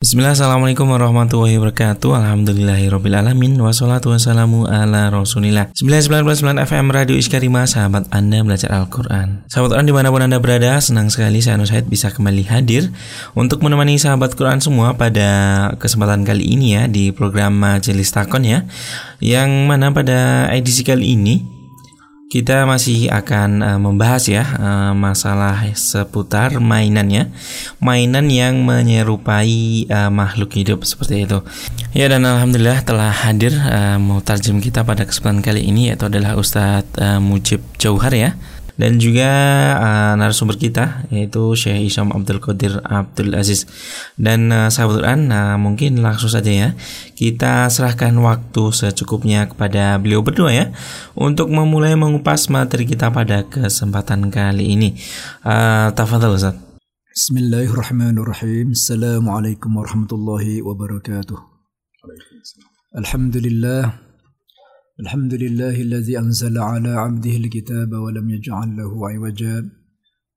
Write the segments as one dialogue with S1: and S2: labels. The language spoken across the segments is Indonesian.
S1: Bismillah, Assalamualaikum warahmatullahi wabarakatuh. Alhamdulillahirrabbilalamin Wassalatu wassalamu ala rasulillah. 99.9 FM Radio Iskarima Sahabat Anda belajar Al-Quran. Sahabat Quran di mana pun Anda berada Senang sekali saya Said bisa kembali hadir Untuk menemani sahabat Quran semua Pada kesempatan kali ini ya Di program Majelis Takon ya. Yang mana pada edisi kali ini kita masih akan uh, membahas ya uh, masalah seputar mainannya, mainan yang menyerupai uh, makhluk hidup seperti itu. Ya dan alhamdulillah telah hadir uh, mutarjem kita pada kesempatan kali ini yaitu adalah Ustadz Mujib Jauhar ya dan juga uh, narasumber kita yaitu Syekh Isyam Abdul Qadir Abdul Aziz. Dan uh, sahabat Quran nah, mungkin langsung saja ya kita serahkan waktu secukupnya kepada beliau berdua ya untuk memulai mengupas materi kita pada kesempatan kali ini. Uh, tafadhal Ustaz.
S2: Bismillahirrahmanirrahim. Assalamualaikum warahmatullahi wabarakatuh. Alhamdulillah الحمد لله الذي أنزل على عبده الكتاب ولم يجعل له عوجا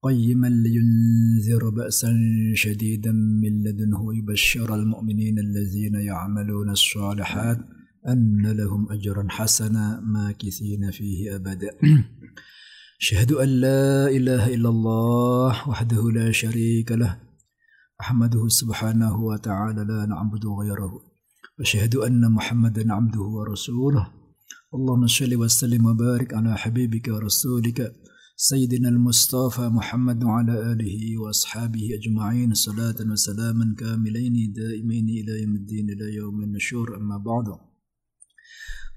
S2: قيما لينذر بأسا شديدا من لدنه ويبشر المؤمنين الذين يعملون الصالحات أن لهم أجرا حسنا ماكثين فيه أبدا أشهد أن لا إله إلا الله وحده لا شريك له أحمده سبحانه وتعالى لا نعبد غيره وأشهد أن محمدا عبده ورسوله اللهم صل وسلم وبارك على حبيبك ورسولك سيدنا المصطفى محمد وعلى آله وأصحابه أجمعين صلاة وسلاما كاملين دائمين إلى يوم الدين إلى يوم النشور أما بعد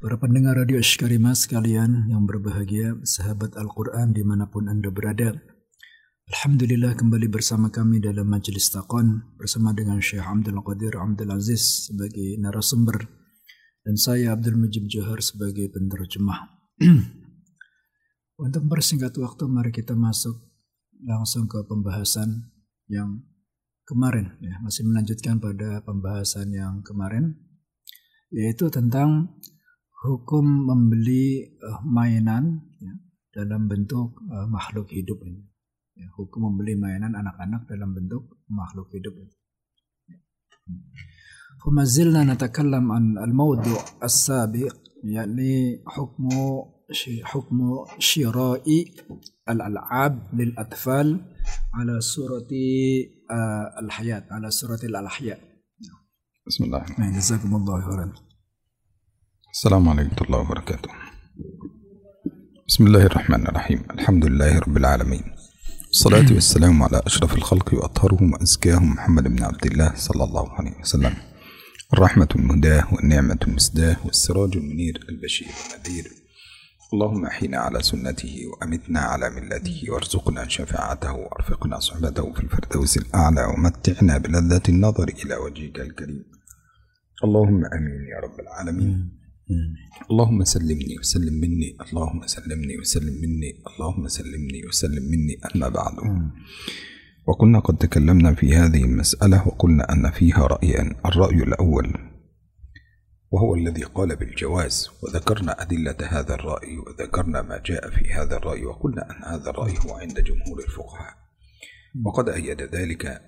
S2: Para pendengar Radio Ashkarima sekalian yang berbahagia, sahabat Al-Quran dimanapun Anda berada. Alhamdulillah kembali bersama kami dalam Majelis Taqon bersama dengan Syekh Abdul Qadir Abdul Aziz sebagai narasumber dan saya Abdul Mujib Johar sebagai penerjemah. Untuk bersingkat waktu, mari kita masuk langsung ke pembahasan yang kemarin, ya, masih melanjutkan pada pembahasan yang kemarin, yaitu tentang hukum membeli uh, mainan ya, dalam bentuk uh, makhluk hidup ini. Ya, hukum membeli mainan anak-anak dalam bentuk makhluk hidup. Ini. Ya. فما زلنا نتكلم عن الموضوع السابق يعني حكم حكم شراء الألعاب للأطفال على صورة الحياة على صورة الأحياء.
S3: بسم الله.
S2: الرحمن جزاكم الله خيرا.
S3: السلام عليكم ورحمة الله وبركاته. بسم الله الرحمن الرحيم. الحمد لله رب العالمين. الصلاة والسلام على أشرف الخلق وأطهرهم وأزكاهم محمد بن عبد الله صلى الله عليه وسلم. الرحمة المهداة والنعمة المسداة والسراج المنير البشير النذير. اللهم أحينا على سنته وأمتنا على ملته وارزقنا شفاعته وأرفقنا صحبته في الفردوس الأعلى ومتعنا بلذة النظر إلى وجهك الكريم. اللهم آمين يا رب العالمين. اللهم سلمني وسلم مني. اللهم سلمني وسلم مني. اللهم سلمني وسلم مني أما بعد. وكنا قد تكلمنا في هذه المسألة وقلنا أن فيها رأيان الرأي الأول وهو الذي قال بالجواز وذكرنا أدلة هذا الرأي وذكرنا ما جاء في هذا الرأي وقلنا أن هذا الرأي هو عند جمهور الفقهاء. وقد أيد ذلك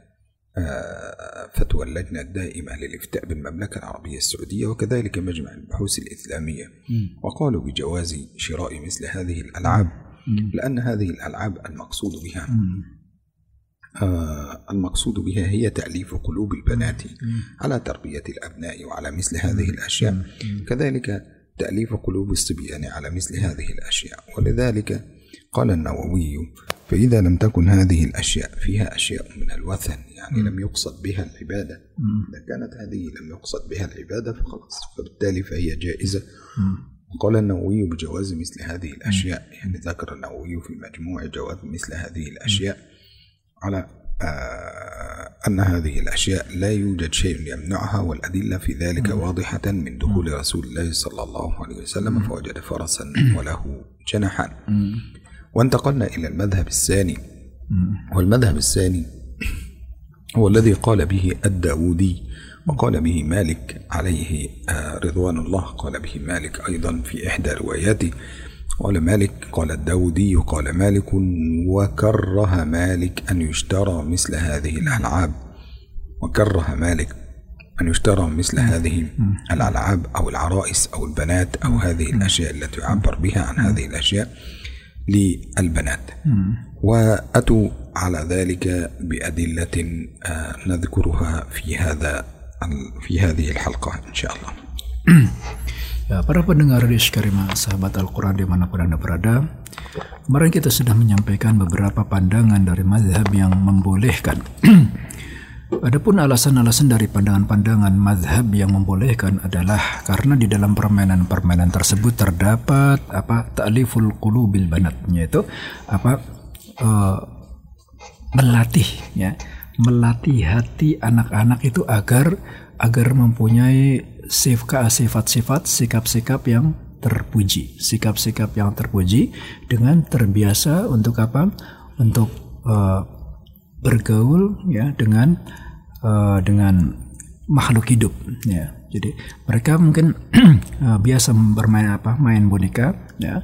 S3: فتوى اللجنة الدائمة للإفتاء بالمملكة العربية السعودية وكذلك مجمع البحوث الإسلامية. وقالوا بجواز شراء مثل هذه الألعاب لأن هذه الألعاب المقصود بها آه المقصود بها هي تأليف قلوب البنات على تربية الأبناء وعلى مثل هذه الأشياء. كذلك تأليف قلوب الصبيان على مثل هذه الأشياء. ولذلك قال النووي فإذا لم تكن هذه الأشياء فيها أشياء من الوثن يعني لم يقصد بها العبادة. إذا كانت هذه لم يقصد بها العبادة فخلاص فبالتالي فهي جائزة. وقال النووي بجواز مثل هذه الأشياء. يعني ذكر النووي في المجموع جواز مثل هذه الأشياء. على أن هذه الأشياء لا يوجد شيء يمنعها والأدلة في ذلك واضحة من دخول رسول الله صلى الله عليه وسلم فوجد فرسا وله جناحان. وانتقلنا إلى المذهب الثاني. والمذهب الثاني هو الذي قال به الداودي وقال به مالك عليه رضوان الله قال به مالك أيضا في إحدى رواياته. قال مالك قال الداودي قال مالك وكره مالك أن يشترى مثل هذه الألعاب. وكره مالك أن يشترى مثل هذه الألعاب أو العرائس أو البنات أو هذه الأشياء التي يعبر بها عن هذه الأشياء للبنات. وأتوا على ذلك بأدلة آه، نذكرها في هذا في هذه الحلقة إن شاء الله.
S2: Ya, para pendengar di sahabat Al-Quran di mana pun Anda berada, kemarin kita sudah menyampaikan beberapa pandangan dari mazhab yang membolehkan. Adapun alasan-alasan dari pandangan-pandangan mazhab yang membolehkan adalah karena di dalam permainan-permainan tersebut terdapat apa ta'liful qulubil banat yaitu apa uh, melatih ya melatih hati anak-anak itu agar agar mempunyai sifat-sifat sikap-sikap yang terpuji, sikap-sikap yang terpuji dengan terbiasa untuk apa? Untuk uh, bergaul ya dengan uh, dengan makhluk hidup ya. Jadi mereka mungkin uh, biasa bermain apa? Main boneka ya.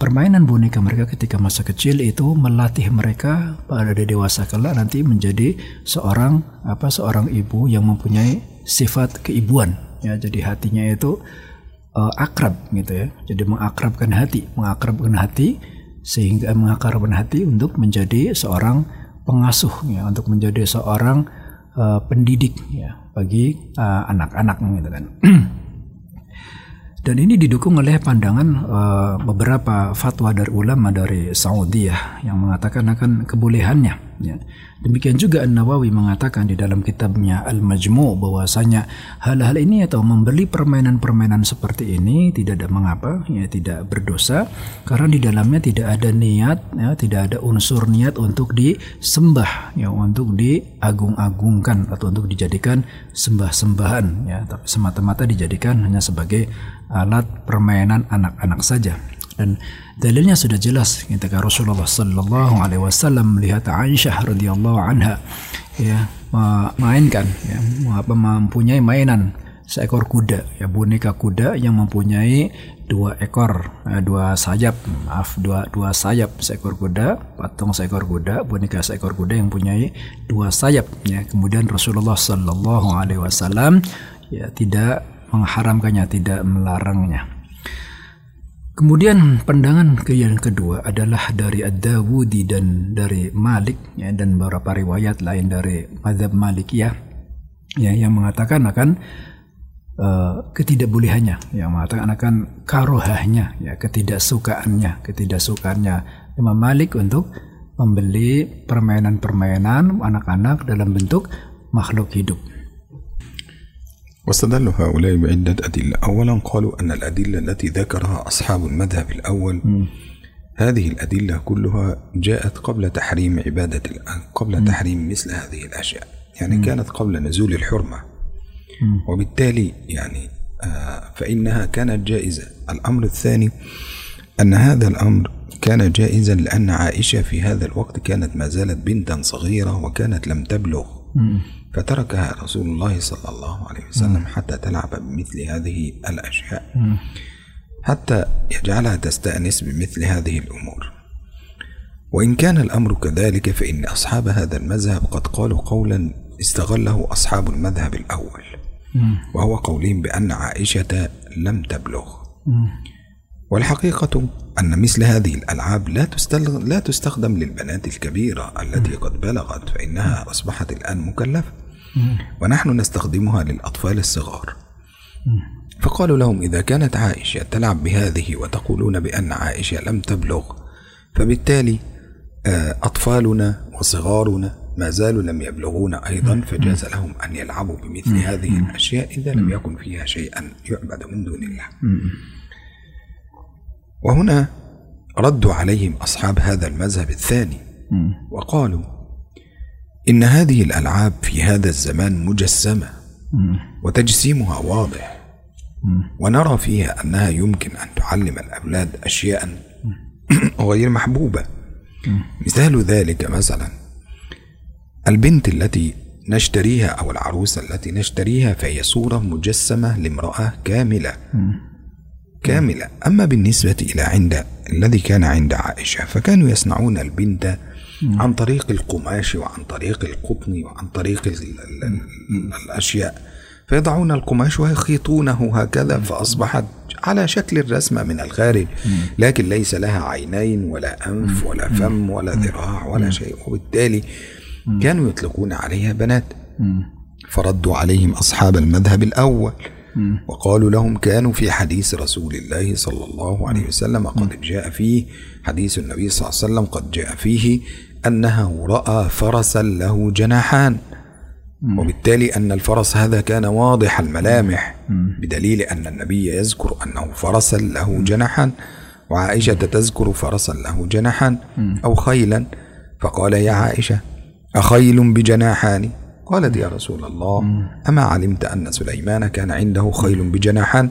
S2: Permainan boneka mereka ketika masa kecil itu melatih mereka pada dewasa kelak nanti menjadi seorang apa seorang ibu yang mempunyai sifat keibuan ya jadi hatinya itu uh, akrab gitu ya. Jadi mengakrabkan hati mengakrabkan hati sehingga mengakrabkan hati untuk menjadi seorang pengasuh ya untuk menjadi seorang uh, pendidik ya bagi uh, anak-anak gitu kan. Dan ini didukung oleh pandangan uh, beberapa fatwa dari ulama dari Saudi ya yang mengatakan akan kebolehannya Demikian juga An-Nawawi mengatakan di dalam kitabnya Al-Majmu' bahwasanya hal-hal ini atau membeli permainan-permainan seperti ini tidak ada mengapa, ya tidak berdosa. Karena di dalamnya tidak ada niat, ya tidak ada unsur niat untuk disembah, ya untuk diagung-agungkan atau untuk dijadikan sembah-sembahan, ya. Tapi semata-mata dijadikan hanya sebagai alat permainan anak-anak saja. Dan dalilnya sudah jelas. Ketika Rasulullah Sallallahu Alaihi Wasallam melihat Aisyah radhiyallahu anha ya memainkan ya apa mempunyai mainan seekor kuda ya boneka kuda yang mempunyai dua ekor eh, dua sayap maaf dua dua sayap seekor kuda patung seekor kuda boneka seekor kuda yang mempunyai dua sayap ya. Kemudian Rasulullah Sallallahu Alaihi Wasallam ya tidak mengharamkannya tidak melarangnya Kemudian pandangan ke yang kedua adalah dari Ad-Dawudi dan dari Malik ya, dan beberapa riwayat lain dari Madhab Malik ya, ya yang mengatakan akan uh, ketidakbolehannya, yang mengatakan akan karohahnya, ya ketidaksukaannya, ketidaksukaannya Imam Malik untuk membeli permainan-permainan anak-anak dalam bentuk makhluk hidup.
S3: واستدل هؤلاء بعدة أدلة أولا قالوا أن الأدلة التي ذكرها أصحاب المذهب الأول م. هذه الأدلة كلها جاءت قبل تحريم عبادة قبل م. تحريم مثل هذه الأشياء يعني م. كانت قبل نزول الحرمة وبالتالي يعني آه، فإنها كانت جائزة الأمر الثاني أن هذا الأمر كان جائزا لأن عائشة في هذا الوقت كانت ما زالت بنتا صغيرة وكانت لم تبلغ فتركها رسول الله صلى الله عليه وسلم حتى تلعب بمثل هذه الأشياء. حتى يجعلها تستأنس بمثل هذه الأمور. وإن كان الأمر كذلك فإن أصحاب هذا المذهب قد قالوا قولا استغله أصحاب المذهب الأول. وهو قولهم بأن عائشة لم تبلغ. والحقيقة أن مثل هذه الألعاب لا لا تستخدم للبنات الكبيرة التي قد بلغت فإنها أصبحت الآن مكلفة. ونحن نستخدمها للأطفال الصغار. فقالوا لهم إذا كانت عائشة تلعب بهذه وتقولون بأن عائشة لم تبلغ فبالتالي آه، أطفالنا وصغارنا ما زالوا لم يبلغون أيضا فجاز لهم أن يلعبوا بمثل هذه الأشياء إذا لم يكن فيها شيئا يعبد من دون الله. وهنا ردوا عليهم أصحاب هذا المذهب الثاني وقالوا إن هذه الألعاب في هذا الزمان مجسمة وتجسيمها واضح ونرى فيها أنها يمكن أن تعلم الأولاد أشياء غير محبوبة. مثال ذلك مثلا البنت التي نشتريها أو العروسة التي نشتريها فهي صورة مجسمة لامرأة كاملة. كاملة. أما بالنسبة إلى عند الذي كان عند عائشة فكانوا يصنعون البنت عن طريق القماش وعن طريق القطن وعن طريق الأشياء. فيضعون القماش ويخيطونه هكذا فأصبحت على شكل الرسمة من الخارج لكن ليس لها عينين ولا أنف ولا فم ولا ذراع ولا شيء. وبالتالي كانوا يطلقون عليها بنات. فردوا عليهم أصحاب المذهب الأول. وقالوا لهم كانوا في حديث رسول الله صلى الله عليه وسلم قد جاء فيه حديث النبي صلى الله عليه وسلم قد جاء فيه أنه رأى فرسا له جناحان. وبالتالي أن الفرس هذا كان واضح الملامح بدليل أن النبي يذكر أنه فرسا له جناحا وعائشة تذكر فرسا له جناحا أو خيلا. فقال يا عائشة أخيل بجناحان؟ قالت يا رسول الله أما علمت أن سليمان كان عنده خيل بجناحان؟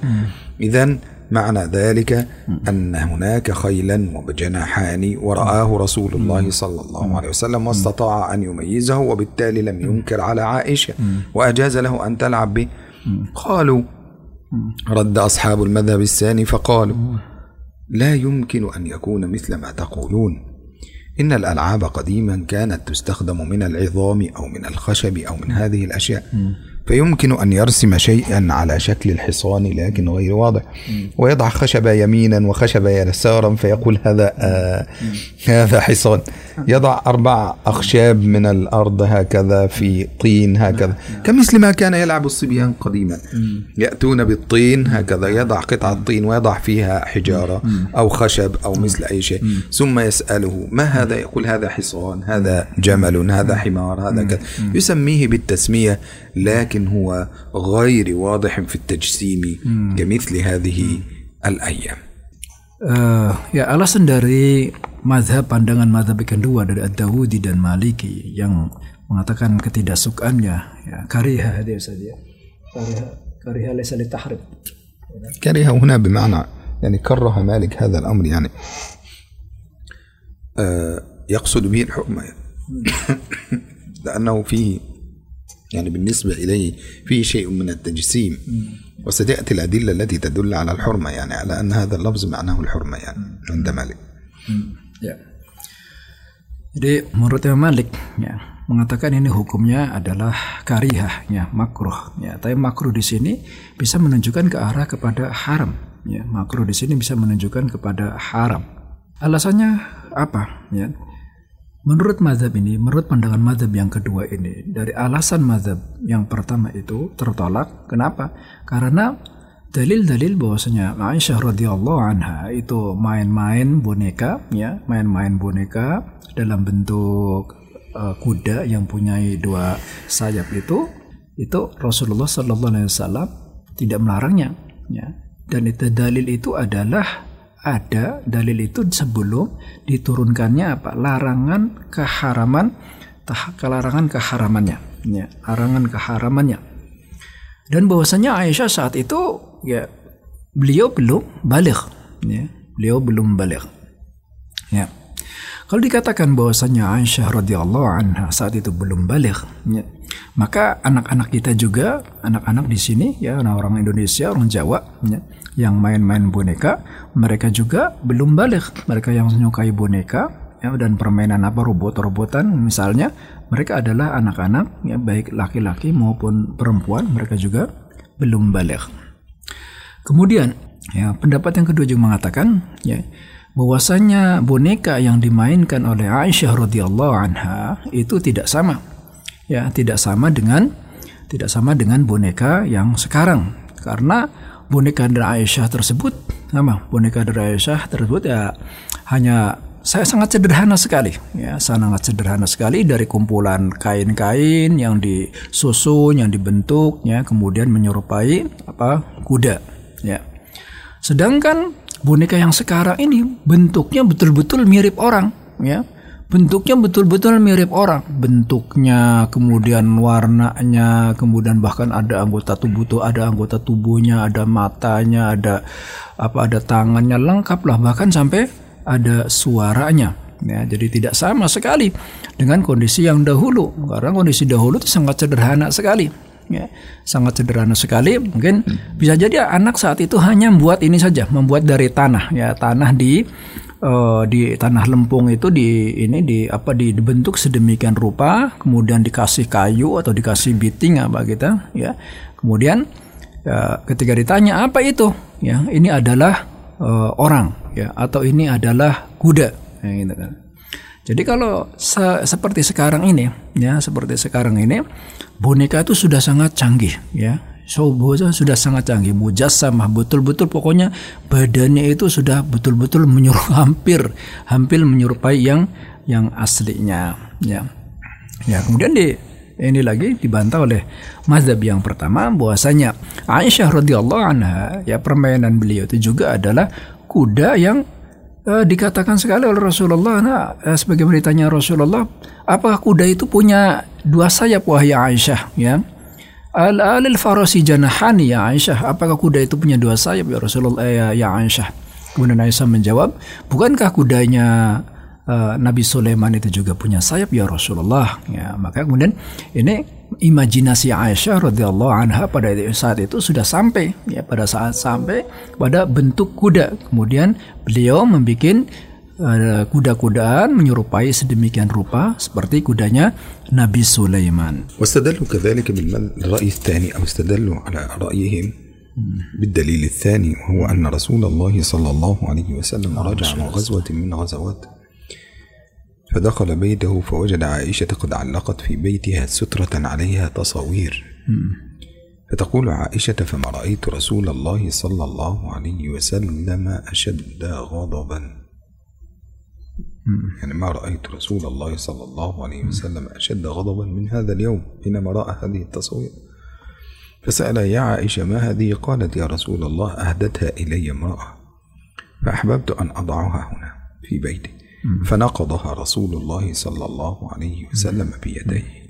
S3: إذا معنى ذلك أن هناك خيلا وبجناحان ورآه رسول الله صلى الله عليه وسلم واستطاع أن يميزه وبالتالي لم ينكر على عائشة. وأجاز له أن تلعب به. قالوا رد أصحاب المذهب الثاني فقالوا لا يمكن أن يكون مثل ما تقولون. إن الألعاب قديما كانت تستخدم من العظام أو من الخشب أو من هذه الأشياء. فيمكن أن يرسم شيئا على شكل الحصان لكن غير واضح. ويضع خشبة يمينا وخشبة يسارا فيقول هذا آه هذا حصان. يضع أربع أخشاب من الأرض هكذا في طين هكذا. كمثل ما كان يلعب الصبيان قديما. يأتون بالطين هكذا يضع قطعة طين ويضع فيها حجارة أو خشب أو مثل أي شيء. ثم يسأله ما هذا؟ يقول هذا حصان هذا جمل هذا حمار هذا كذا. يسميه بالتسمية لكن هو غير واضح في التجسيم كمثل هذه الأيام
S2: Uh, ya alasan dari mazhab pandangan mazhab yang kedua dari Ad-Dawudi dan Maliki yang mengatakan ketidaksukaannya ya kariha dia saja kariha kariha laysa litahrim
S3: كره هنا بمعنى يعني كره مالك هذا الأمر يعني آه يقصد به الحرمة يعني لأنه فيه يعني بالنسبة إليه فيه شيء من التجسيم وستأتي الأدلة التي تدل على الحرمة يعني على أن هذا اللفظ معناه الحرمة يعني عند مالك
S2: ya jadi menurut Imam Malik ya mengatakan ini hukumnya adalah karihah ya makruh ya tapi makruh di sini bisa menunjukkan ke arah kepada haram ya makruh di sini bisa menunjukkan kepada haram alasannya apa ya Menurut mazhab ini, menurut pandangan mazhab yang kedua ini, dari alasan mazhab yang pertama itu tertolak. Kenapa? Karena dalil-dalil bahwasanya Aisyah radhiyallahu anha itu main-main boneka, ya, main-main boneka dalam bentuk uh, kuda yang punya dua sayap itu, itu Rasulullah Sallallahu Alaihi Wasallam tidak melarangnya, ya. Dan itu dalil itu adalah ada dalil itu sebelum diturunkannya apa? Larangan keharaman larangan keharamannya. Ya larangan keharamannya. Dan bahwasanya Aisyah saat itu ya beliau belum balik. Ya beliau belum balik. Ya. Kalau dikatakan bahwasanya Aisyah radhiyallahu anha saat itu belum balik ya, maka anak-anak kita juga anak-anak di sini ya orang-orang Indonesia orang Jawa ya, yang main-main boneka, mereka juga belum balik. Mereka yang menyukai boneka ya dan permainan apa robot-robotan misalnya, mereka adalah anak-anak ya baik laki-laki maupun perempuan, mereka juga belum balik. Kemudian ya pendapat yang kedua juga mengatakan ya bahwasanya boneka yang dimainkan oleh Aisyah radhiyallahu anha itu tidak sama. Ya, tidak sama dengan tidak sama dengan boneka yang sekarang karena boneka dari Aisyah tersebut sama boneka dari Aisyah tersebut ya hanya saya sangat sederhana sekali. Ya sangat sederhana sekali dari kumpulan kain-kain yang disusun yang dibentuk ya kemudian menyerupai apa kuda ya. Sedangkan boneka yang sekarang ini bentuknya betul-betul mirip orang ya bentuknya betul-betul mirip orang. Bentuknya kemudian warnanya kemudian bahkan ada anggota tubuh tuh ada anggota tubuhnya ada matanya ada apa ada tangannya lengkap lah. Bahkan sampai ada suaranya. Ya jadi tidak sama sekali dengan kondisi yang dahulu. Karena kondisi dahulu itu sangat sederhana sekali. Ya sangat sederhana sekali. Mungkin bisa jadi anak saat itu hanya membuat ini saja membuat dari tanah. Ya tanah di uh, di tanah lempung itu di ini di apa di, dibentuk sedemikian rupa kemudian dikasih kayu atau dikasih biting apa kita ya Kemudian ya, ketika ditanya apa itu, ya ini adalah uh, orang, ya atau ini adalah kuda, ya, gitu kan. Jadi kalau se seperti sekarang ini, ya seperti sekarang ini, boneka itu sudah sangat canggih, ya. Soboza sudah sangat canggih, mujassamah betul-betul. Pokoknya badannya itu sudah betul-betul menyerupai hampir hampir menyerupai yang yang aslinya, ya. Ya, kemudian di ini lagi dibantah oleh mazhab yang pertama bahwasanya Aisyah radhiyallahu anha ya permainan beliau itu juga adalah kuda yang uh, dikatakan sekali oleh Rasulullah nah uh, sebagaimana ditanya Rasulullah apakah kuda itu punya dua sayap wahai Aisyah? Ya al alil farasi janahani ya Aisyah. Apakah kuda itu punya dua sayap ya Rasulullah eh, ya, ya Aisyah? Kemudian Aisyah menjawab bukankah kudanya uh, Nabi Sulaiman itu juga punya sayap ya Rasulullah? Ya maka kemudian ini imajinasi Aisyah radhiyallahu anha pada saat itu sudah sampai ya pada saat sampai pada bentuk kuda. Kemudian beliau membuat kuda-kudaan menyerupai sedemikian rupa seperti kudanya Nabi Sulaiman.
S3: واستدلوا كذلك بالرأي الثاني أو استدلوا على رأيهم بالدليل الثاني وهو أن رسول الله صلى الله عليه وسلم رجع من غزوة من غزوات فدخل بيته فوجد عائشة قد علقت في بيتها سترة عليها تصاوير فتقول عائشة فما رأيت رسول الله صلى الله عليه وسلم أشد غضبا يعني ما رأيت رسول الله صلى الله عليه وسلم أشد غضبا من هذا اليوم حينما رأى هذه التصوير. فسأل يا عائشة ما هذه؟ قالت يا رسول الله أهدتها إلي امرأة فأحببت أن أضعها هنا في بيتي. فنقضها رسول الله صلى الله عليه وسلم بيديه.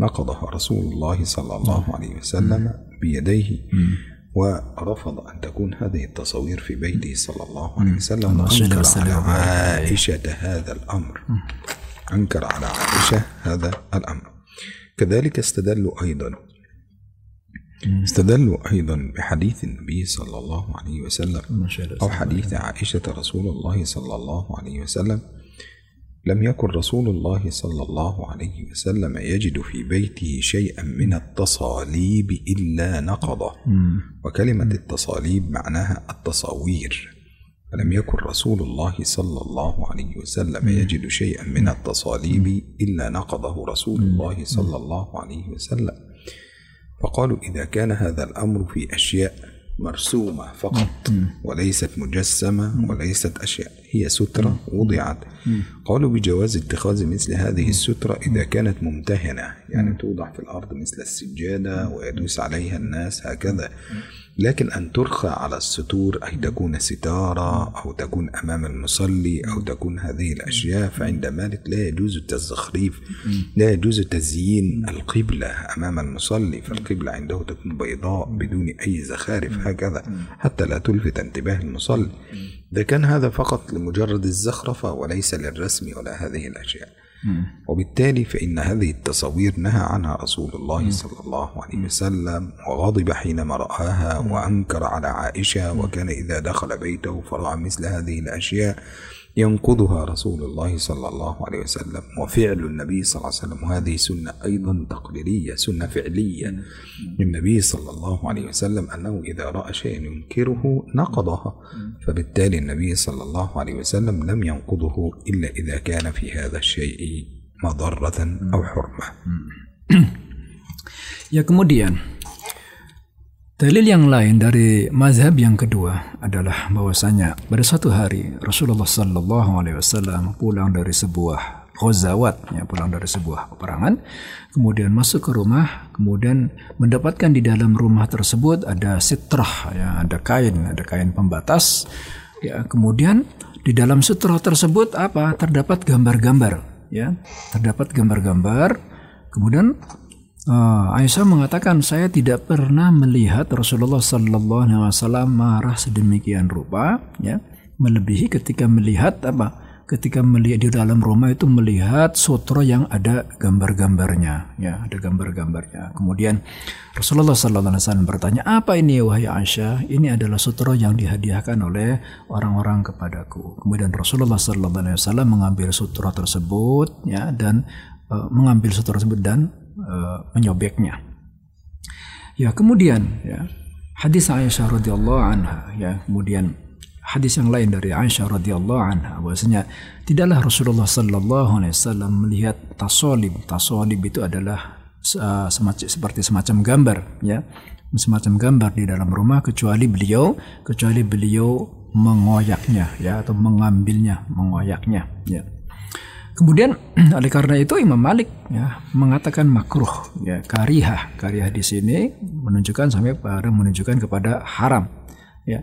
S3: نقضها رسول الله صلى الله عليه وسلم بيديه. ورفض أن تكون هذه التصاوير في بيته صلى الله عليه وسلم. وأنكر على عائشة هذا الأمر. أنكر على عائشة هذا الأمر. كذلك استدلوا أيضا. استدلوا أيضا بحديث النبي صلى الله عليه وسلم أو حديث عائشة رسول الله صلى الله عليه وسلم. لم يكن رسول الله صلى الله عليه وسلم يجد في بيته شيئا من التصاليب إلا نقضه. وكلمة التصاليب معناها التصاوير. فلم يكن رسول الله صلى الله عليه وسلم يجد شيئا من التصاليب إلا نقضه رسول الله صلى الله عليه وسلم. فقالوا إذا كان هذا الأمر في أشياء مرسومة فقط وليست مجسمة وليست أشياء. هي سترة وضعت. قالوا بجواز اتخاذ مثل هذه السترة إذا كانت ممتهنة يعني توضع في الأرض مثل السجادة ويدوس عليها الناس هكذا. لكن أن ترخى على الستور أي تكون ستارة أو تكون أمام المصلي أو تكون هذه الأشياء فعند مالك لا يجوز التزخريف لا يجوز تزيين القبلة أمام المصلي فالقبلة عنده تكون بيضاء بدون أي زخارف هكذا حتى لا تلفت انتباه المصلي. إذا كان هذا فقط لمجرد الزخرفة وليس للرسم ولا هذه الأشياء. وبالتالي فإن هذه التصاوير نهى عنها رسول الله صلى الله عليه وسلم وغضب حينما رآها وأنكر على عائشة وكان إذا دخل بيته فرأى مثل هذه الأشياء. ينقضها رسول الله صلى الله عليه وسلم. وفعل النبي صلى الله عليه وسلم وهذه سنة أيضا تقريرية سنة فعلية للنبي صلى الله عليه وسلم أنه إذا رأى شيئا ينكره نقضها. فبالتالي النبي صلى الله عليه وسلم لم ينقضه إلا إذا كان في هذا الشيء مضرة أو حرمة.
S2: Ya kemudian Dalil yang lain dari mazhab yang kedua adalah bahwasanya pada suatu hari Rasulullah Sallallahu Alaihi Wasallam pulang dari sebuah ghazawat, ya pulang dari sebuah peperangan, kemudian masuk ke rumah, kemudian mendapatkan di dalam rumah tersebut ada sitrah, ya ada kain, ada kain pembatas, ya kemudian di dalam sutra tersebut apa? Terdapat gambar-gambar, ya terdapat gambar-gambar, kemudian Uh, Aisyah mengatakan saya tidak pernah melihat Rasulullah Sallallahu Alaihi Wasallam marah sedemikian rupa, ya, melebihi ketika melihat apa? Ketika melihat di dalam rumah itu melihat sutra yang ada gambar-gambarnya, ya, ada gambar-gambarnya. Kemudian Rasulullah Sallallahu Alaihi Wasallam bertanya, apa ini wahai Aisyah? Ini adalah sutra yang dihadiahkan oleh orang-orang kepadaku. Kemudian Rasulullah Sallallahu Alaihi Wasallam mengambil sutra tersebut, ya, dan uh, mengambil sutra tersebut dan uh, menyobeknya. Ya, kemudian ya, hadis Aisyah radhiyallahu anha ya, kemudian hadis yang lain dari Aisyah radhiyallahu anha bahwasanya tidaklah Rasulullah sallallahu alaihi wasallam melihat tasolib. Tasolib itu adalah uh, semacam seperti semacam gambar ya semacam gambar di dalam rumah kecuali beliau kecuali beliau mengoyaknya ya atau mengambilnya mengoyaknya ya Kemudian oleh karena itu Imam Malik ya mengatakan makruh ya. karihah. Karihah di sini menunjukkan sampai pada menunjukkan kepada haram ya.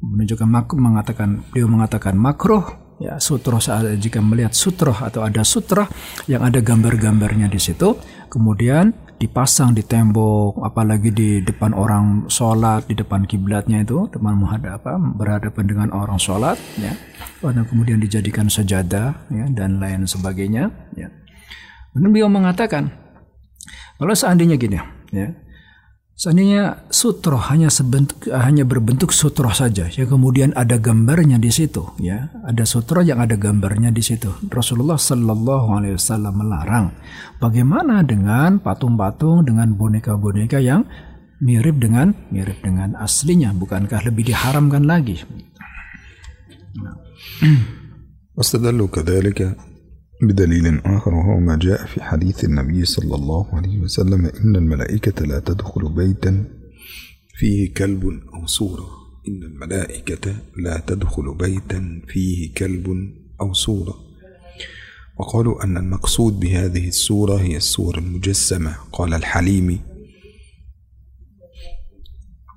S2: Menunjukkan makruh mengatakan beliau mengatakan makruh ya sutroh saat jika melihat sutroh atau ada sutroh yang ada gambar-gambarnya di situ. Kemudian dipasang di tembok, apalagi di depan orang sholat, di depan kiblatnya itu, teman menghadap apa, berhadapan dengan orang sholat, ya, dan kemudian dijadikan sejadah, ya, dan lain sebagainya, ya. Dan beliau mengatakan, kalau seandainya gini, ya, Seandainya sutro hanya sebentuk, hanya berbentuk sutro saja, ya kemudian ada gambarnya di situ, ya ada sutro yang ada gambarnya di situ. Rasulullah Shallallahu Alaihi Wasallam melarang. Bagaimana dengan patung-patung dengan boneka-boneka yang mirip dengan mirip dengan aslinya? Bukankah lebih diharamkan lagi?
S3: Nah. بدليل آخر وهو ما جاء في حديث النبي صلى الله عليه وسلم إن الملائكة لا تدخل بيتا فيه كلب أو صورة. إن الملائكة لا تدخل بيتا فيه كلب أو صورة. وقالوا أن المقصود بهذه السورة هي الصور المجسمة. قال الحليمي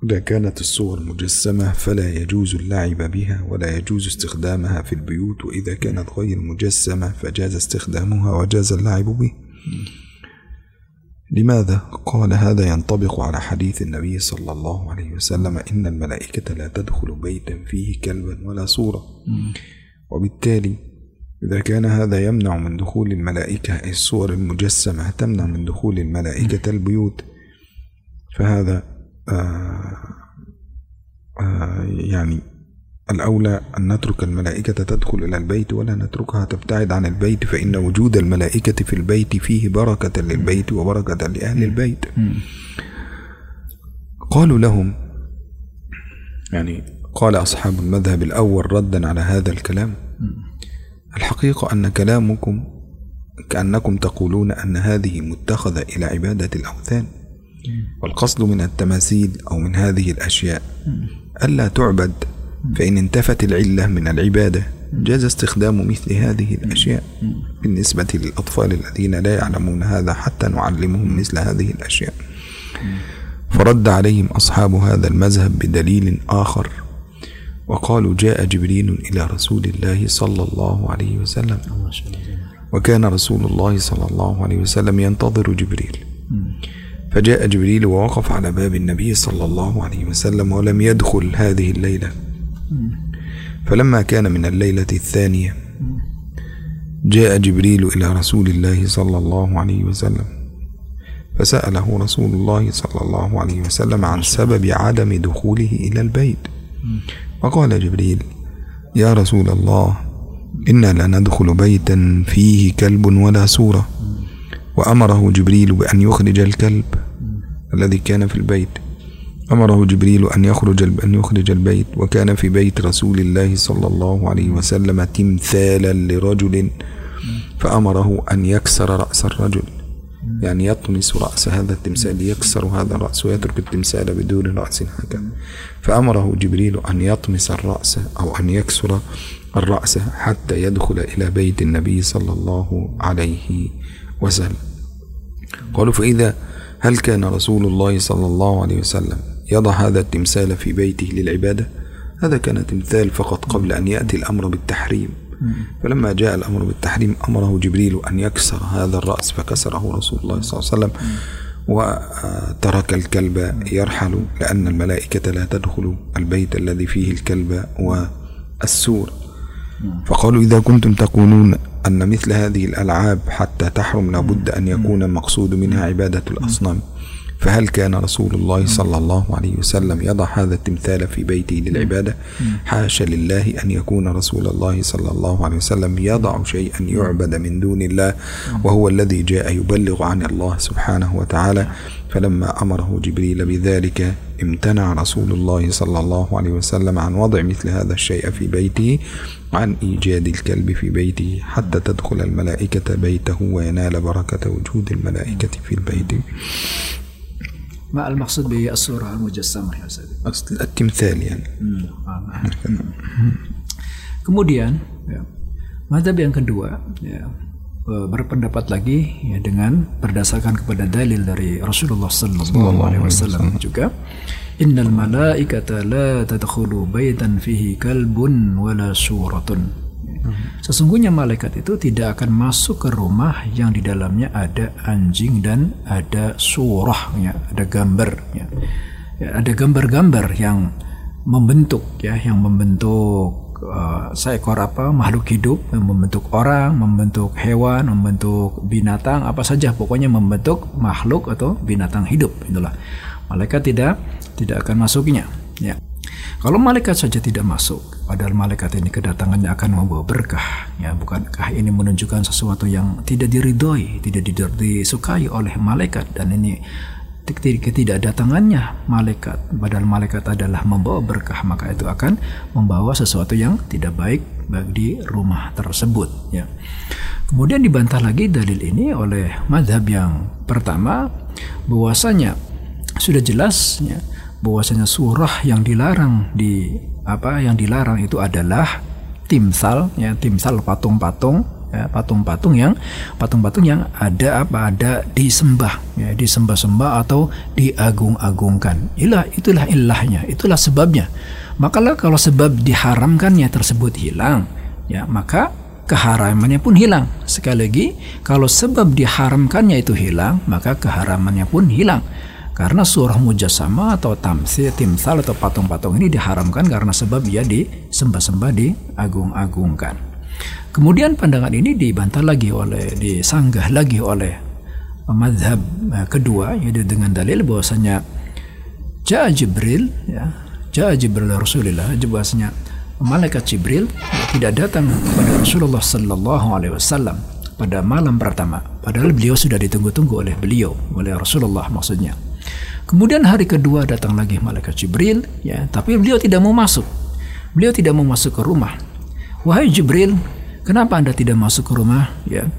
S3: إذا كانت الصور مجسمة فلا يجوز اللعب بها ولا يجوز استخدامها في البيوت وإذا كانت غير مجسمة فجاز استخدامها وجاز اللعب به لماذا؟ قال هذا ينطبق على حديث النبي صلى الله عليه وسلم إن الملائكة لا تدخل بيتا فيه كلبا ولا صورة وبالتالي إذا كان هذا يمنع من دخول الملائكة أي الصور المجسمة تمنع من دخول الملائكة البيوت فهذا يعني الأولى أن نترك الملائكة تدخل إلى البيت ولا نتركها تبتعد عن البيت فإن وجود الملائكة في البيت فيه بركة للبيت وبركة لأهل البيت. قالوا لهم يعني قال أصحاب المذهب الأول ردا على هذا الكلام الحقيقة أن كلامكم كأنكم تقولون أن هذه متخذة إلى عبادة الأوثان. والقصد من التماثيل أو من هذه الأشياء. ألا تعبد فإن انتفت العلة من العبادة جاز استخدام مثل هذه الأشياء. بالنسبة للأطفال الذين لا يعلمون هذا حتى نعلمهم مثل هذه الأشياء. فرد عليهم أصحاب هذا المذهب بدليل آخر وقالوا جاء جبريل إلى رسول الله صلى الله عليه وسلم. وكان رسول الله صلى الله عليه وسلم ينتظر جبريل. فجاء جبريل ووقف على باب النبي صلى الله عليه وسلم ولم يدخل هذه الليلة. فلما كان من الليلة الثانية جاء جبريل إلى رسول الله صلى الله عليه وسلم فسأله رسول الله صلى الله عليه وسلم عن سبب عدم دخوله إلى البيت. وقال جبريل يا رسول الله إنا لا ندخل بيتا فيه كلب ولا سورة. وأمره جبريل بأن يخرج الكلب. الذي كان في البيت. أمره جبريل أن يخرج أن يخرج البيت وكان في بيت رسول الله صلى الله عليه وسلم تمثالا لرجل فأمره أن يكسر رأس الرجل. يعني يطمس رأس هذا التمثال يكسر هذا الرأس ويترك التمثال بدون رأس هكذا فأمره جبريل أن يطمس الرأس أو أن يكسر الرأس حتى يدخل إلى بيت النبي صلى الله عليه وسلم. قالوا فإذا هل كان رسول الله صلى الله عليه وسلم يضع هذا التمثال في بيته للعبادة؟ هذا كان تمثال فقط قبل أن يأتي الأمر بالتحريم. فلما جاء الأمر بالتحريم أمره جبريل أن يكسر هذا الرأس فكسره رسول الله صلى الله عليه وسلم وترك الكلب يرحل لأن الملائكة لا تدخل البيت الذي فيه الكلب والسور. فقالوا إذا كنتم تقولون أن مثل هذه الألعاب حتى تحرم لابد أن يكون المقصود منها عبادة الأصنام. فهل كان رسول الله صلى الله عليه وسلم يضع هذا التمثال في بيته للعبادة؟ حاشا لله أن يكون رسول الله صلى الله عليه وسلم يضع شيئا يعبد من دون الله وهو الذي جاء يبلغ عن الله سبحانه وتعالى. فلما أمره جبريل بذلك امتنع رسول الله صلى الله عليه وسلم عن وضع مثل هذا الشيء في بيته عن إيجاد الكلب في بيته حتى تدخل الملائكة بيته وينال بركة وجود الملائكة في البيت.
S2: ما المقصود بالصورة المجسمة يا Ustaz?
S3: أصل التمثال يعني
S2: Kemudian, ya, madhab yang kedua, ya, eh, berpendapat lagi ya, dengan berdasarkan kepada dalil dari Rasulullah Sallallahu Alaihi Wasallam juga. Innal malaikata la tadkhulu baitan fihi kalbun wala suratun. Sesungguhnya malaikat itu tidak akan masuk ke rumah yang di dalamnya ada anjing dan ada surah, ya, ada gambar, ya. Ya, ada gambar-gambar yang membentuk, ya, yang membentuk uh, seekor apa makhluk hidup, yang membentuk orang, membentuk hewan, membentuk binatang, apa saja, pokoknya membentuk makhluk atau binatang hidup, itulah. Malaikat tidak tidak akan masukinya, ya. Kalau malaikat saja tidak masuk, padahal malaikat ini kedatangannya akan membawa berkah, ya bukankah ini menunjukkan sesuatu yang tidak diridhoi, tidak di- disukai oleh malaikat? Dan ini keti- ketidakdatangannya malaikat, padahal malaikat adalah membawa berkah, maka itu akan membawa sesuatu yang tidak baik bagi rumah tersebut, ya. Kemudian dibantah lagi dalil ini oleh madhab yang pertama bahwasanya sudah jelas ya bahwasanya surah yang dilarang di apa yang dilarang itu adalah timsal ya timsal patung-patung ya patung-patung yang patung-patung yang ada apa ada disembah ya disembah-sembah atau diagung-agungkan. Ilah itulah ilahnya itulah sebabnya. Makalah kalau sebab diharamkannya tersebut hilang ya maka keharamannya pun hilang. Sekali lagi kalau sebab diharamkannya itu hilang maka keharamannya pun hilang karena surah mujasama atau tamsil, timsal atau patung-patung ini diharamkan karena sebab ia disembah-sembah diagung-agungkan. Kemudian pandangan ini dibantah lagi oleh disanggah lagi oleh madhab eh, kedua yaitu dengan dalil bahwasanya Ja'a Jibril ya, Ja'a Jibril Rasulullah bahwasanya malaikat Jibril tidak datang kepada Rasulullah sallallahu alaihi wasallam pada malam pertama padahal beliau sudah ditunggu-tunggu oleh beliau oleh Rasulullah maksudnya Kemudian hari kedua datang lagi malaikat Jibril, ya, tapi beliau tidak mau masuk. Beliau tidak mau masuk ke rumah. Wahai Jibril, kenapa Anda tidak masuk ke rumah? Ya.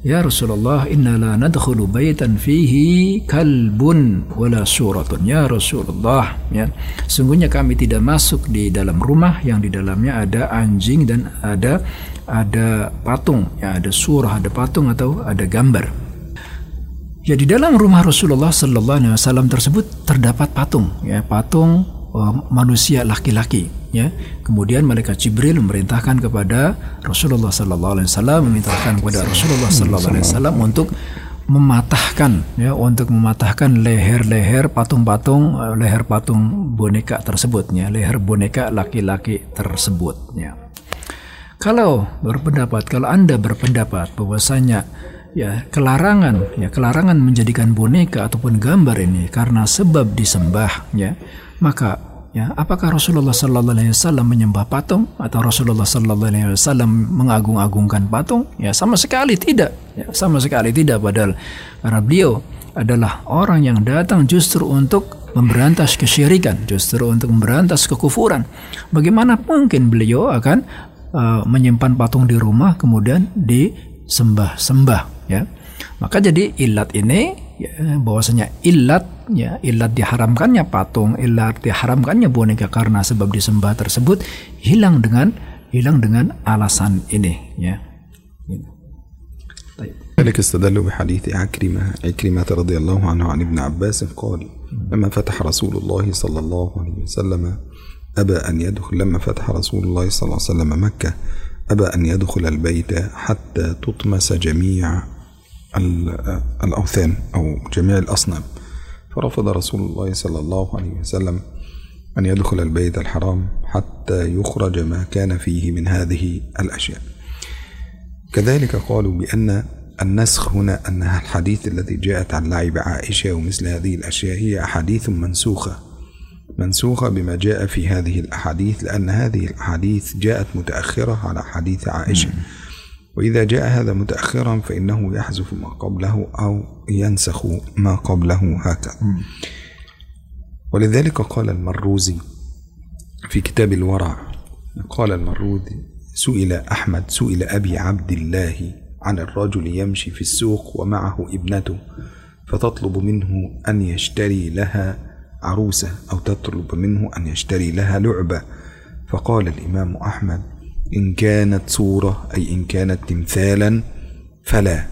S2: Ya Rasulullah, inna la nadkhulu baitan fihi kalbun wala suratun. Ya Rasulullah, ya. Sungguhnya kami tidak masuk di dalam rumah yang di dalamnya ada anjing dan ada ada patung, ya ada surah, ada patung atau ada gambar. Ya di dalam rumah Rasulullah Sallallahu Alaihi Wasallam tersebut terdapat patung, ya patung uh, manusia laki-laki. Ya, kemudian malaikat Jibril memerintahkan kepada Rasulullah Sallallahu Alaihi Wasallam, memerintahkan kepada Rasulullah Sallallahu Alaihi Wasallam untuk mematahkan, ya, untuk mematahkan leher-leher patung-patung, uh, leher patung boneka tersebut, ya, leher boneka laki-laki tersebut. Ya. Kalau berpendapat, kalau anda berpendapat bahwasanya ya kelarangan. Ya kelarangan menjadikan boneka ataupun gambar ini karena sebab disembah ya. Maka ya apakah Rasulullah Sallallahu Alaihi Wasallam menyembah patung atau Rasulullah Sallallahu Alaihi Wasallam mengagung-agungkan patung? Ya sama sekali tidak. Ya sama sekali tidak padahal karena beliau adalah orang yang datang justru untuk memberantas kesyirikan justru untuk memberantas kekufuran. Bagaimana mungkin beliau akan uh, menyimpan patung di rumah kemudian disembah-sembah ya maka jadi ilat ini ya, bahwasanya ilat ya ilat diharamkannya patung ilat diharamkannya boneka karena sebab disembah tersebut hilang dengan hilang dengan alasan ini ya
S3: ذلك استدلوا بحديث عكرمة عكرمة رضي الله عنه عن ابن عباس قال لما فتح رسول الله صلى الله عليه وسلم أبى أن يدخل لما فتح رسول الله صلى الله عليه وسلم مكة أبى أن يدخل البيت حتى تطمس جميع الأوثان أو جميع الأصنام. فرفض رسول الله صلى الله عليه وسلم أن يدخل البيت الحرام حتى يخرج ما كان فيه من هذه الأشياء. كذلك قالوا بأن النسخ هنا أنها الحديث الذي جاءت عن لعب عائشة ومثل هذه الأشياء هي أحاديث منسوخة. منسوخة بما جاء في هذه الأحاديث لأن هذه الأحاديث جاءت متأخرة على حديث عائشة. وإذا جاء هذا متأخرا فإنه يحذف ما قبله أو ينسخ ما قبله هكذا. ولذلك قال المروزي في كتاب الورع قال المروزي سئل أحمد سئل أبي عبد الله عن الرجل يمشي في السوق ومعه ابنته فتطلب منه أن يشتري لها عروسة أو تطلب منه أن يشتري لها لعبة. فقال الإمام أحمد إن كانت صورة أي إن كانت تمثالا فلا.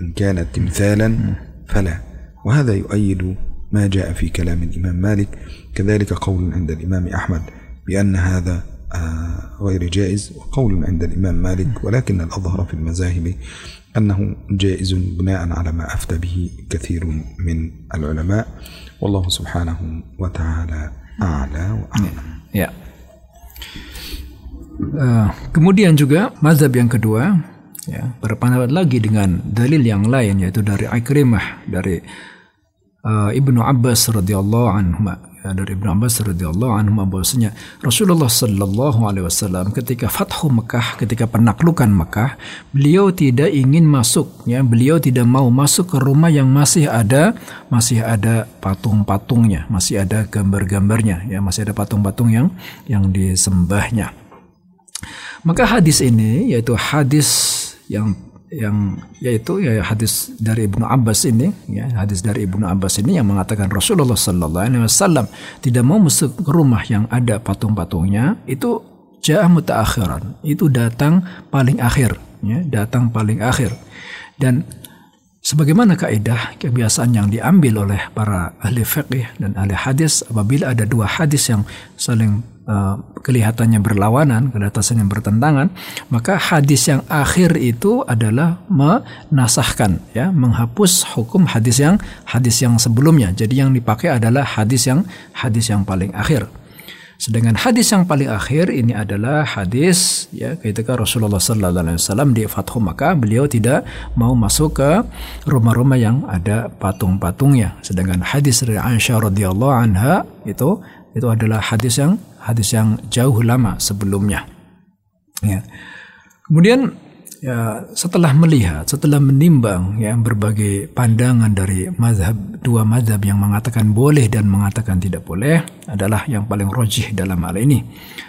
S3: إن كانت تمثالا فلا. وهذا يؤيد ما جاء في كلام الإمام مالك. كذلك قول عند الإمام أحمد بأن هذا آه، غير جائز وقول عند الإمام مالك ولكن الأظهر في المذاهب أنه جائز بناء على ما أفتى به كثير من العلماء. والله سبحانه وتعالى أعلى وأعلم.
S2: Ya. Uh, kemudian juga mazhab yang kedua ya berpendapat lagi dengan dalil yang lain yaitu dari Ikrimah dari uh, Ibnu Abbas radhiyallahu anhu ya, dari Ibnu Abbas radhiyallahu anhu bahwasanya Rasulullah sallallahu alaihi wasallam ketika Fathu Mekah ketika penaklukan Mekah beliau tidak ingin masuk ya. Beliau tidak mau masuk ke rumah yang masih ada masih ada patung-patungnya masih ada gambar-gambarnya ya. Masih ada patung-patung yang yang disembahnya maka hadis ini yaitu hadis yang yang yaitu ya hadis dari Ibnu Abbas ini ya hadis dari Ibnu Abbas ini yang mengatakan Rasulullah Sallallahu Alaihi Wasallam tidak mau masuk ke rumah yang ada patung-patungnya itu ja'ah mutaakhiran. Itu datang paling akhir ya datang paling akhir. Dan sebagaimana kaidah kebiasaan yang diambil oleh para ahli fiqh dan ahli hadis apabila ada dua hadis yang saling uh, kelihatannya berlawanan, kelihatannya bertentangan, maka hadis yang akhir itu adalah menasahkan, ya, menghapus hukum hadis yang hadis yang sebelumnya. Jadi yang dipakai adalah hadis yang hadis yang paling akhir. Sedangkan hadis yang paling akhir ini adalah hadis ya ketika Rasulullah sallallahu alaihi wasallam di Fathu Makkah beliau tidak mau masuk ke rumah-rumah yang ada patung-patungnya. Sedangkan hadis dari Aisyah radhiyallahu anha itu itu adalah hadis yang hadis yang jauh lama sebelumnya. Ya. Kemudian ya setelah melihat, setelah menimbang ya berbagai pandangan dari mazhab dua mazhab yang mengatakan boleh dan mengatakan tidak boleh adalah yang paling rojih dalam hal ini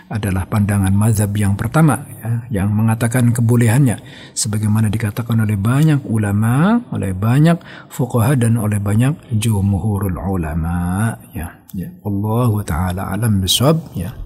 S2: adalah pandangan mazhab yang pertama ya, yang mengatakan kebolehannya sebagaimana dikatakan oleh banyak ulama, oleh banyak fuqaha dan oleh banyak jumhurul ulama ya. Ya, Allah taala alam bisawab ya.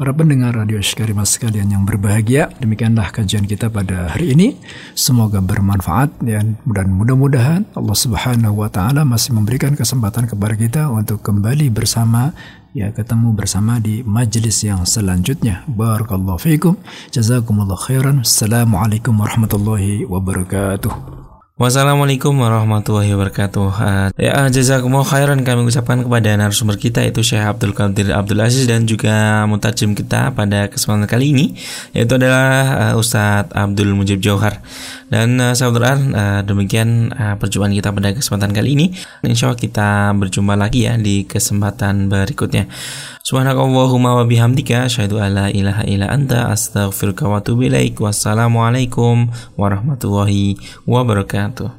S2: Para pendengar Radio Sykarima sekalian yang berbahagia, demikianlah kajian kita pada hari ini. Semoga bermanfaat dan mudah-mudahan Allah Subhanahu wa taala masih memberikan kesempatan kepada kita untuk kembali bersama ya ketemu bersama di majelis yang selanjutnya. Barakallahu fiikum. Jazakumullah khairan. Assalamualaikum warahmatullahi wabarakatuh.
S1: Wassalamualaikum warahmatullahi wabarakatuh. Uh, ya, jazakumullah khairan kami ucapkan kepada narasumber kita itu Syekh Abdul Qadir Abdul Aziz dan juga mutajim kita pada kesempatan kali ini yaitu adalah uh, Ustadz Abdul Mujib Johar. Dan uh, saudara demikian perjumpaan kita pada kesempatan kali ini. Insya Allah kita berjumpa lagi ya di kesempatan berikutnya. Subhanakallahumma wa bihamdika asyhadu alla ilaha illa anta astaghfiruka wa atubu ilaik. Wassalamualaikum warahmatullahi wabarakatuh. momento.